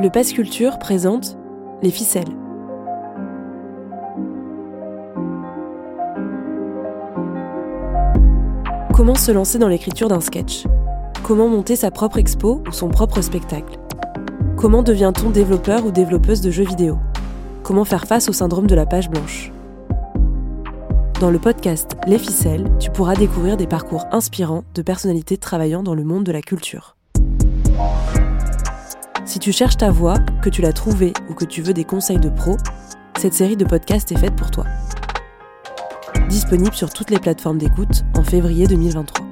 Le Pass Culture présente Les ficelles. Comment se lancer dans l'écriture d'un sketch? Comment monter sa propre expo ou son propre spectacle? Comment devient-on développeur ou développeuse de jeux vidéo? Comment faire face au syndrome de la page blanche? Dans le podcast Les ficelles, tu pourras découvrir des parcours inspirants de personnalités travaillant dans le monde de la culture. Si tu cherches ta voix, que tu l'as trouvée ou que tu veux des conseils de pro, cette série de podcasts est faite pour toi. Disponible sur toutes les plateformes d'écoute en février 2023.